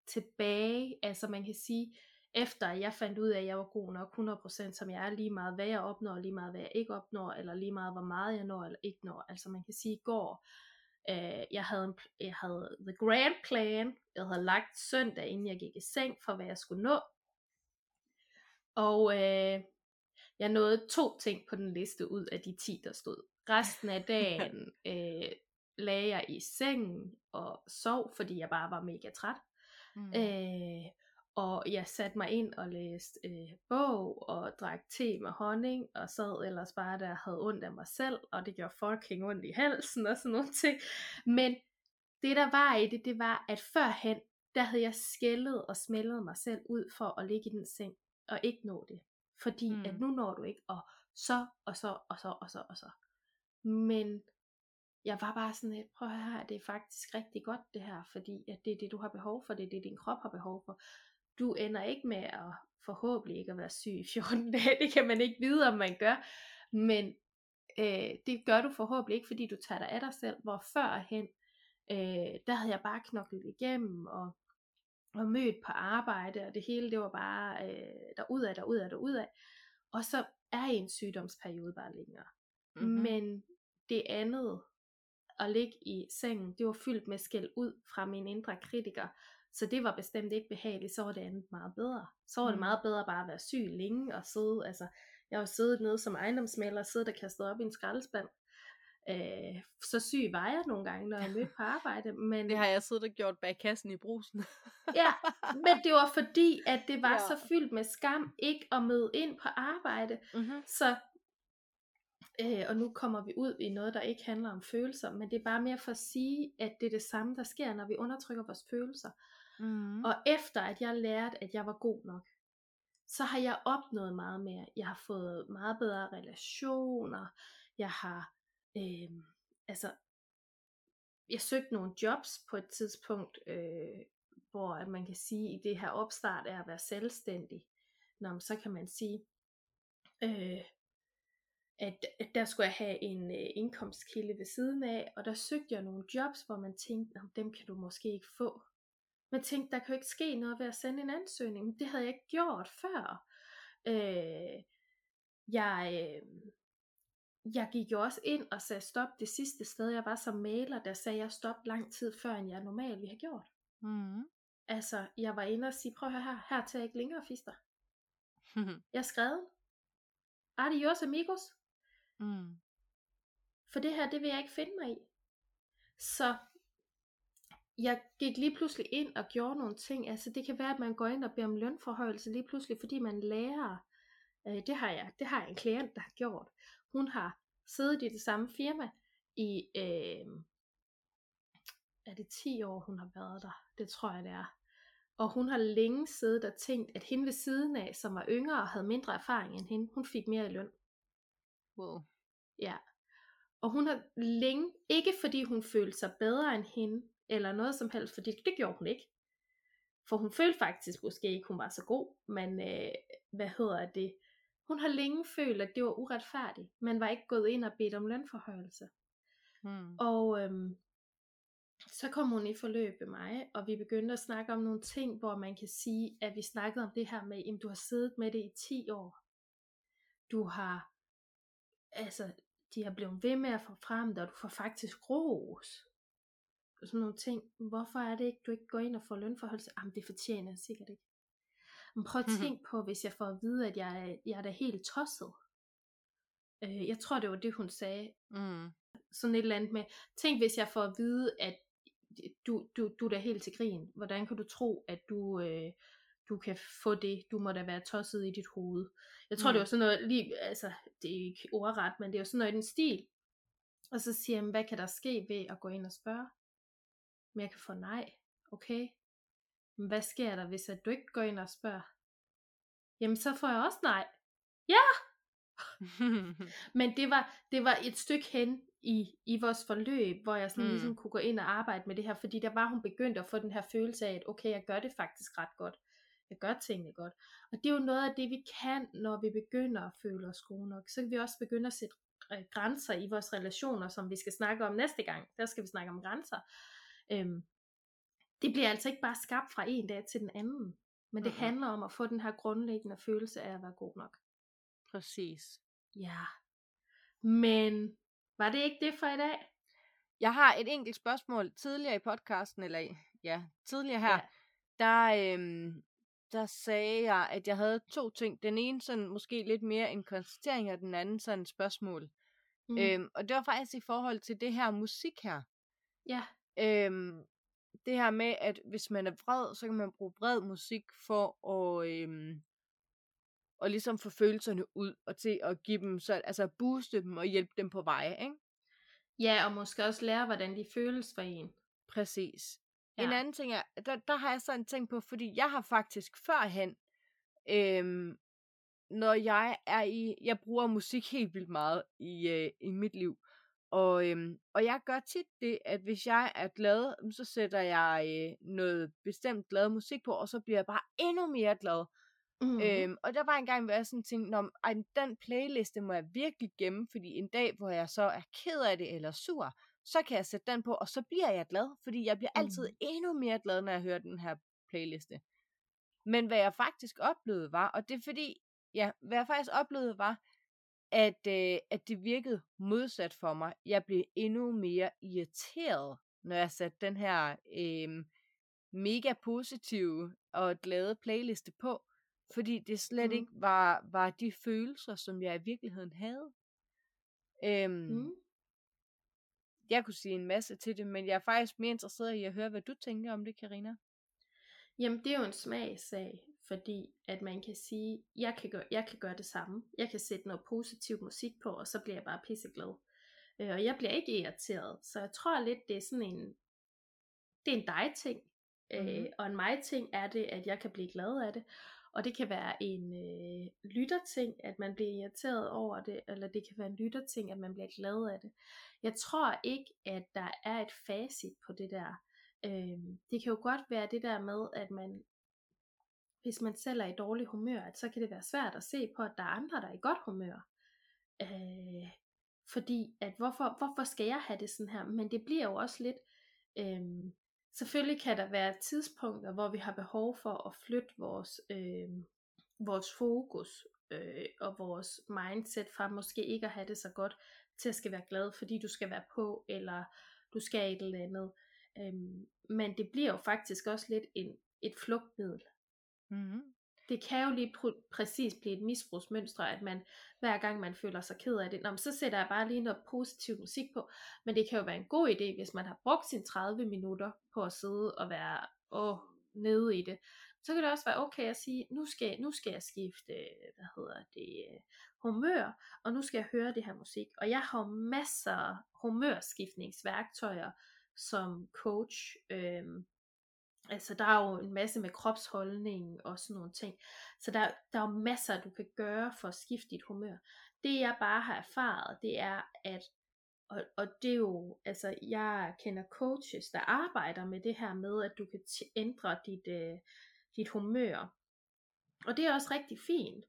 tilbage. Altså man kan sige, efter jeg fandt ud af, at jeg var god nok 100%, som jeg er lige meget, hvad jeg opnår, lige meget, hvad jeg ikke opnår, eller lige meget, hvor meget jeg når eller ikke når. Altså man kan sige, i går, øh, jeg, havde en, jeg havde the grand plan, jeg havde lagt søndag, inden jeg gik i seng, for hvad jeg skulle nå. Og øh, jeg nåede to ting på den liste ud af de 10, der stod. Resten af dagen øh, lagde jeg i sengen og sov, fordi jeg bare var mega træt. Mm. Øh, og jeg satte mig ind og læste øh, bog og drak te med honning og sad ellers bare der havde ondt af mig selv, og det gjorde fucking ondt i halsen og sådan nogle ting. Men det der var i det, det var, at førhen, der havde jeg skældet og smældet mig selv ud for at ligge i den seng og ikke nå det. Fordi mm. at nu når du ikke, og så, og så, og så, og så, og så. Men jeg var bare sådan lidt, prøv at høre, det er faktisk rigtig godt det her, fordi at det er det, du har behov for, det er det, din krop har behov for. Du ender ikke med at forhåbentlig ikke at være syg i 14 dage, det kan man ikke vide, om man gør, men øh, det gør du forhåbentlig ikke, fordi du tager dig af dig selv, hvor førhen, øh, der havde jeg bare knoklet igennem, og og mødt på arbejde, og det hele, det var bare øh, derudad, derudad, derudad. Og så er en sygdomsperiode bare længere. Mm-hmm. Men det andet, at ligge i sengen, det var fyldt med skæld ud fra min indre kritiker. Så det var bestemt ikke behageligt, så var det andet meget bedre. Så var det mm. meget bedre bare at være syg længe og sidde, altså jeg var siddet nede som ejendomsmaler, siddet og kastet op i en skraldespand, Øh, så syg var jeg nogle gange, når jeg mødte på arbejde. Men... Det har jeg siddet og gjort bag kassen i brusen. ja, men det var fordi, at det var ja. så fyldt med skam, ikke at møde ind på arbejde. Mm-hmm. Så, øh, og nu kommer vi ud i noget, der ikke handler om følelser, men det er bare mere for at sige, at det er det samme, der sker, når vi undertrykker vores følelser. Mm. Og efter at jeg lærte, at jeg var god nok, så har jeg opnået meget mere. Jeg har fået meget bedre relationer. Jeg har øh, altså, jeg søgte nogle jobs på et tidspunkt, øh, hvor at man kan sige, i det her opstart er at være selvstændig. Nå, så kan man sige, øh, at, at der skulle jeg have en øh, indkomstkilde ved siden af, og der søgte jeg nogle jobs, hvor man tænkte, dem kan du måske ikke få. Man tænkte, der kan jo ikke ske noget ved at sende en ansøgning, men det havde jeg ikke gjort før. Øh, jeg, øh, jeg gik jo også ind og sagde stop det sidste sted, jeg var som maler, der sagde jeg stop lang tid før, end jeg normalt ville have gjort. Mm. Altså, jeg var inde og sige, prøv at høre her, her til jeg ikke længere fister. jeg skrev Adios amigos. Mm. For det her, det vil jeg ikke finde mig i. Så jeg gik lige pludselig ind og gjorde nogle ting. Altså det kan være, at man går ind og beder om lønforhøjelse lige pludselig, fordi man lærer. Øh, det har jeg, det har jeg en klient, der har gjort. Hun har siddet i det samme firma i, øh, er det 10 år, hun har været der? Det tror jeg, det er. Og hun har længe siddet og tænkt, at hende ved siden af, som var yngre og havde mindre erfaring end hende, hun fik mere i løn. Wow. Ja. Og hun har længe, ikke fordi hun følte sig bedre end hende, eller noget som helst, fordi det gjorde hun ikke. For hun følte faktisk måske ikke, hun var så god, men øh, hvad hedder det? Hun har længe følt, at det var uretfærdigt, men var ikke gået ind og bedt om lønforhøjelse. Hmm. Og øhm, så kom hun i forløb med mig, og vi begyndte at snakke om nogle ting, hvor man kan sige, at vi snakkede om det her med, at du har siddet med det i 10 år. Du har, altså, de har blevet ved med at få frem det, og du får faktisk ros. Sådan nogle ting. Hvorfor er det ikke, du ikke går ind og får lønforholdelse? Jamen, det fortjener jeg sikkert ikke. Men prøv at mhm. tænke på, hvis jeg får at vide, at jeg, er, jeg er da helt tosset. Øh, jeg tror, det var det, hun sagde. Mm. Sådan et eller andet med, tænk hvis jeg får at vide, at du, du, du er da helt til grin. Hvordan kan du tro, at du, øh, du kan få det? Du må da være tosset i dit hoved. Jeg tror, mm. det var sådan noget, lige, altså, det er ikke ordret, men det er jo sådan noget i den stil. Og så siger jeg, hvad kan der ske ved at gå ind og spørge? Men jeg kan få nej. Okay. Hvad sker der, hvis at du ikke går ind og spørger? Jamen så får jeg også nej. Ja! Men det var, det var et stykke hen i, i vores forløb, hvor jeg sådan mm. ligesom kunne gå ind og arbejde med det her, fordi der var hun begyndt at få den her følelse af, at okay, jeg gør det faktisk ret godt. Jeg gør tingene godt. Og det er jo noget af det, vi kan, når vi begynder at føle os gode nok. Så kan vi også begynde at sætte øh, grænser i vores relationer, som vi skal snakke om næste gang. Der skal vi snakke om grænser. Øhm, det bliver altså ikke bare skabt fra en dag til den anden. Men det mm-hmm. handler om at få den her grundlæggende følelse af at være god nok. Præcis. Ja. Men var det ikke det for i dag? Jeg har et enkelt spørgsmål. Tidligere i podcasten, eller ja, tidligere her, ja. der, øhm, der sagde jeg, at jeg havde to ting. Den ene sådan måske lidt mere en konstatering, og den anden sådan et spørgsmål. Mm. Øhm, og det var faktisk i forhold til det her musik her. Ja. Øhm, det her med, at hvis man er vred, så kan man bruge vred musik for at, øhm, og ligesom få følelserne ud, og til at give dem, så, altså booste dem og hjælpe dem på vej, ikke? Ja, og måske også lære, hvordan de føles for en. Præcis. Ja. En anden ting er, der, der har jeg sådan tænkt på, fordi jeg har faktisk førhen, øhm, når jeg er i, jeg bruger musik helt vildt meget i, øh, i mit liv, og, øhm, og jeg gør tit det, at hvis jeg er glad, så sætter jeg øh, noget bestemt glad musik på, og så bliver jeg bare endnu mere glad. Mm. Øhm, og der var en gang, hvor jeg sådan tænkte, ej, den playliste må jeg virkelig gemme, fordi en dag, hvor jeg så er ked af det eller sur, så kan jeg sætte den på, og så bliver jeg glad, fordi jeg bliver altid mm. endnu mere glad, når jeg hører den her playliste. Men hvad jeg faktisk oplevede var, og det er fordi, ja, hvad jeg faktisk oplevede var, at, øh, at det virkede modsat for mig. Jeg blev endnu mere irriteret, når jeg satte den her øh, mega positive og glade playliste på, fordi det slet mm. ikke var, var de følelser, som jeg i virkeligheden havde. Øhm, mm. Jeg kunne sige en masse til det, men jeg er faktisk mere interesseret i at høre, hvad du tænker om det, Karina. Jamen, det er jo en smagssag, fordi at man kan sige, jeg kan, gøre, jeg kan gøre det samme. Jeg kan sætte noget positiv musik på, og så bliver jeg bare pisseglad. Øh, og jeg bliver ikke irriteret. Så jeg tror lidt, det er sådan en, det er en dig-ting. Mm. Øh, og en mig-ting er det, at jeg kan blive glad af det. Og det kan være en øh, lytterting, at man bliver irriteret over det, eller det kan være en lytterting, at man bliver glad af det. Jeg tror ikke, at der er et facit på det der. Øh, det kan jo godt være det der med, at man, hvis man selv er i dårlig humør, at så kan det være svært at se på, at der er andre, der er i godt humør. Øh, fordi, at hvorfor, hvorfor skal jeg have det sådan her? Men det bliver jo også lidt, øh, Selvfølgelig kan der være tidspunkter, hvor vi har behov for at flytte vores, øh, vores fokus øh, og vores mindset fra måske ikke at have det så godt, til at skal være glad, fordi du skal være på, eller du skal et eller andet. Øh, men det bliver jo faktisk også lidt en, et flugtmiddel. Mm-hmm. Det kan jo lige pr- præcis blive et misbrugsmønster, at man hver gang man føler sig ked af det, Nå, så sætter jeg bare lige noget positiv musik på, men det kan jo være en god idé, hvis man har brugt sine 30 minutter på at sidde og være åh, nede i det, så kan det også være okay at sige, nu skal, nu skal jeg skifte, hvad hedder det, humør, og nu skal jeg høre det her musik, og jeg har masser humørskiftningsværktøjer som coach, øhm, Altså der er jo en masse med kropsholdning og sådan nogle ting. Så der, der er jo masser, du kan gøre for at skifte dit humør. Det jeg bare har erfaret, det er, at og, og det er jo, altså jeg kender coaches, der arbejder med det her med, at du kan ændre dit, øh, dit humør. Og det er også rigtig fint,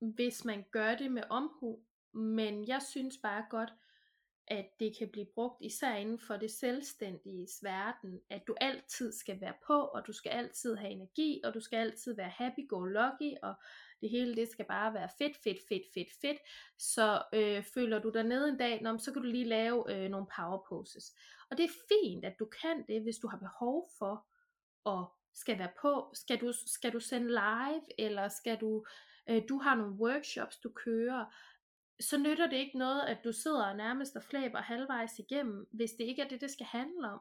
hvis man gør det med omhu. Men jeg synes bare godt, at det kan blive brugt især inden for det selvstændige verden, at du altid skal være på, og du skal altid have energi, og du skal altid være happy-go-lucky, og det hele det skal bare være fedt, fedt, fedt, fedt, fedt. Så øh, føler du dig nede en dag, nå, så kan du lige lave øh, nogle power poses. Og det er fint, at du kan det, hvis du har behov for at skal være på. Skal du, skal du sende live, eller skal du, øh, du har nogle workshops, du kører, så nytter det ikke noget, at du sidder nærmest og flæber halvvejs igennem, hvis det ikke er det, det skal handle om.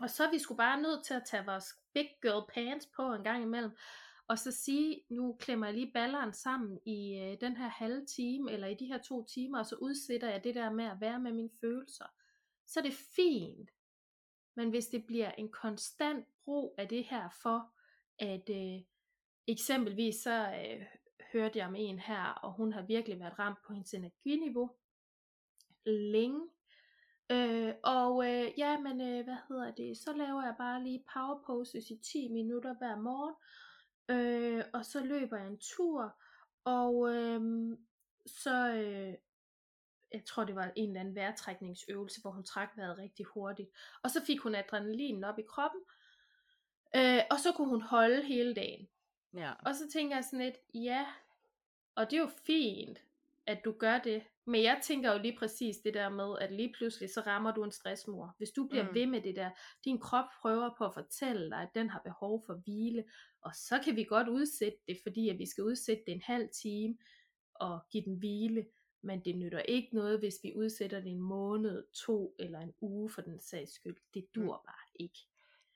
Og så er vi sgu bare nødt til at tage vores big girl pants på en gang imellem, og så sige, nu klemmer jeg lige balleren sammen i øh, den her halve time, eller i de her to timer, og så udsætter jeg det der med at være med mine følelser, så er det fint. Men hvis det bliver en konstant brug af det her for, at øh, eksempelvis så øh, hørte jeg om en her, og hun har virkelig været ramt på hendes energiniveau længe. Øh, og øh, ja, men øh, hvad hedder det, så laver jeg bare lige power poses i 10 minutter hver morgen, øh, og så løber jeg en tur, og øh, så, øh, jeg tror det var en eller anden vejrtrækningsøvelse, hvor hun trak vejret rigtig hurtigt, og så fik hun adrenalinen op i kroppen, øh, og så kunne hun holde hele dagen. Ja. Og så tænker jeg sådan lidt, ja, og det er jo fint, at du gør det. Men jeg tænker jo lige præcis det der med, at lige pludselig så rammer du en stressmur. Hvis du bliver mm. ved med det der, din krop prøver på at fortælle dig, at den har behov for hvile, og så kan vi godt udsætte det, fordi at vi skal udsætte det en halv time og give den hvile. Men det nytter ikke noget, hvis vi udsætter det en måned, to eller en uge for den sags skyld. Det dur mm. bare ikke.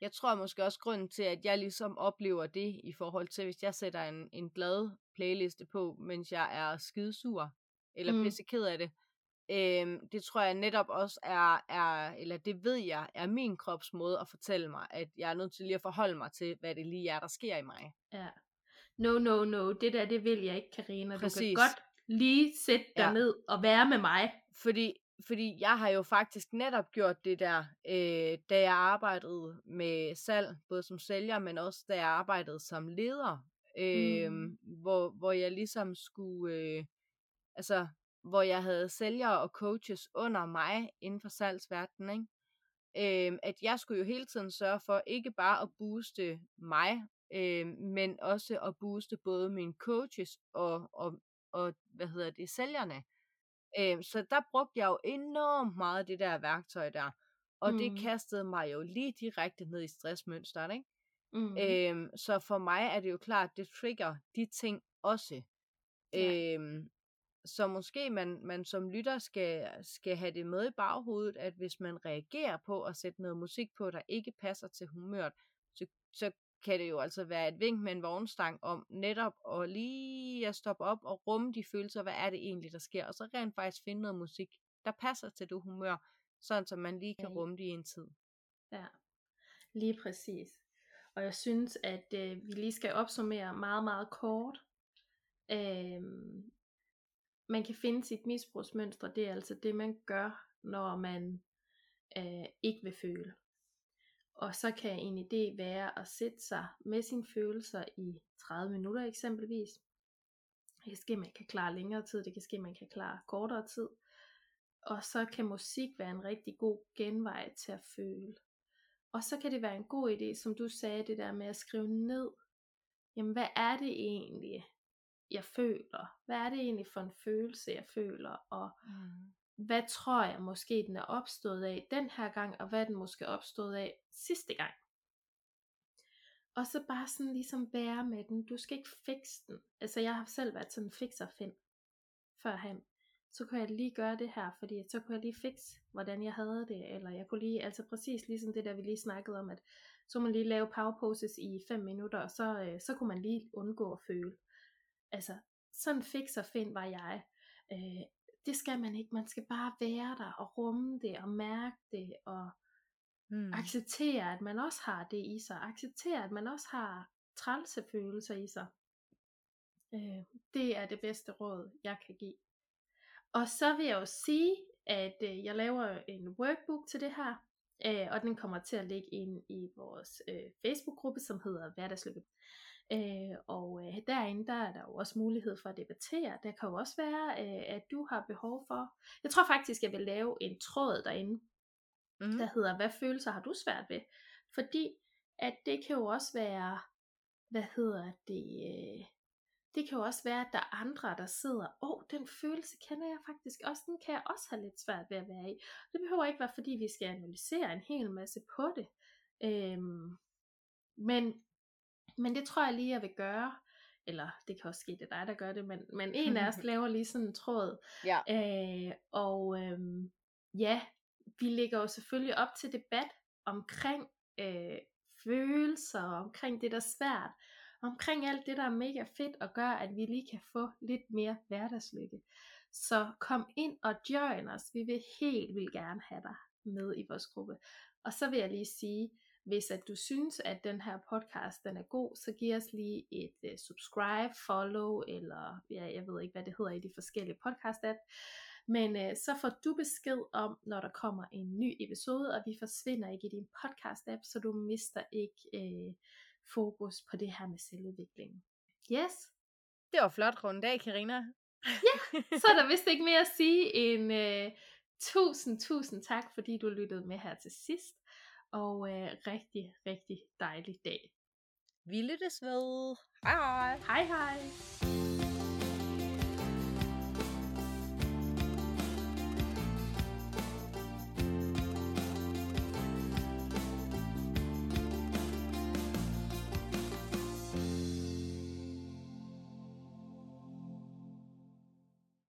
Jeg tror måske også grunden til, at jeg ligesom oplever det i forhold til, hvis jeg sætter en, en glad playliste på, mens jeg er skidesur, eller mm. pisse ked af det. Øhm, det tror jeg netop også er, er, eller det ved jeg, er min krops måde at fortælle mig, at jeg er nødt til lige at forholde mig til, hvad det lige er, der sker i mig. Ja. No, no, no, det der, det vil jeg ikke, Karina. Du kan godt lige sætte dig ja. ned og være med mig. Fordi, fordi jeg har jo faktisk netop gjort det der, øh, da jeg arbejdede med salg, både som sælger, men også da jeg arbejdede som leder, øh, mm. hvor, hvor jeg ligesom skulle, øh, altså, hvor jeg havde sælgere og coaches under mig inden for salgsverdenen, ikke? Øh, at jeg skulle jo hele tiden sørge for ikke bare at booste mig, øh, men også at booste både mine coaches og, og, og hvad hedder det, sælgerne. Øh, så der brugte jeg jo enormt meget det der værktøj der, og mm. det kastede mig jo lige direkte ned i stressmønstret, ikke? Mm. Øhm, så for mig er det jo klart, det trigger de ting også. Ja. Øhm, så måske man, man som lytter skal, skal have det med i baghovedet, at hvis man reagerer på at sætte noget musik på, der ikke passer til humøret, så, så kan det jo altså være et vink med en vognstang om netop at lige at stoppe op og rumme de følelser, hvad er det egentlig, der sker, og så rent faktisk finde noget musik, der passer til det humør, sådan så man lige kan rumme det i en tid. Ja, lige præcis. Og jeg synes, at øh, vi lige skal opsummere meget, meget kort. Øh, man kan finde sit misbrugsmønster, det er altså det, man gør, når man øh, ikke vil føle. Og så kan en idé være at sætte sig med sine følelser i 30 minutter eksempelvis. Det kan ske, at man kan klare længere tid, det kan ske, at man kan klare kortere tid. Og så kan musik være en rigtig god genvej til at føle. Og så kan det være en god idé, som du sagde, det der med at skrive ned, jamen hvad er det egentlig, jeg føler? Hvad er det egentlig for en følelse, jeg føler? Og mm hvad tror jeg måske, den er opstået af den her gang, og hvad er den måske opstået af sidste gang? Og så bare sådan ligesom være med den. Du skal ikke fikse den. Altså jeg har selv været sådan en fin før førhen så kunne jeg lige gøre det her, fordi så kunne jeg lige fikse, hvordan jeg havde det, eller jeg kunne lige, altså præcis ligesom det der, vi lige snakkede om, at så man lige lave power poses i 5 minutter, og så, øh, så kunne man lige undgå at føle. Altså, sådan fikser fin var jeg. Øh, det skal man ikke, man skal bare være der, og rumme det, og mærke det, og hmm. acceptere, at man også har det i sig, acceptere, at man også har trælse følelser i sig. Øh, det er det bedste råd, jeg kan give. Og så vil jeg jo sige, at øh, jeg laver en workbook til det her, øh, og den kommer til at ligge ind i vores øh, Facebook-gruppe, som hedder Hverdagslykke. Øh, og øh, derinde der er der jo også mulighed for at debattere. Der kan jo også være, øh, at du har behov for... Jeg tror faktisk, jeg vil lave en tråd derinde, mm. der hedder, hvad følelser har du svært ved? Fordi at det kan jo også være, hvad hedder det, øh, det kan jo også være, at der er andre, der sidder, åh, oh, den følelse kender jeg faktisk også, den kan jeg også have lidt svært ved at være i. Det behøver ikke være, fordi vi skal analysere en hel masse på det. Øhm, men, men det tror jeg lige, jeg vil gøre. Eller det kan også ske, det er dig, der gør det, men, men en af os laver lige sådan en tråd. Ja. Øh, og øhm, ja, vi lægger jo selvfølgelig op til debat omkring øh, følelser, omkring det, der er svært. omkring alt det, der er mega fedt og gør, at vi lige kan få lidt mere hverdagslykke. Så kom ind og join os. Vi vil helt vildt gerne have dig med i vores gruppe. Og så vil jeg lige sige, hvis at du synes, at den her podcast den er god, så giv os lige et uh, subscribe, follow, eller ja, jeg ved ikke, hvad det hedder i de forskellige podcast app. Men uh, så får du besked om, når der kommer en ny episode, og vi forsvinder ikke i din podcast app, så du mister ikke uh, fokus på det her med selvudvikling. Yes? Det var flot rundt af, Karina. ja, så er der vist ikke mere at sige end uh, tusind, tusind tak, fordi du lyttede med her til sidst og øh, rigtig, rigtig dejlig dag. Vi lyttes ved. Hej hej. Hej hej.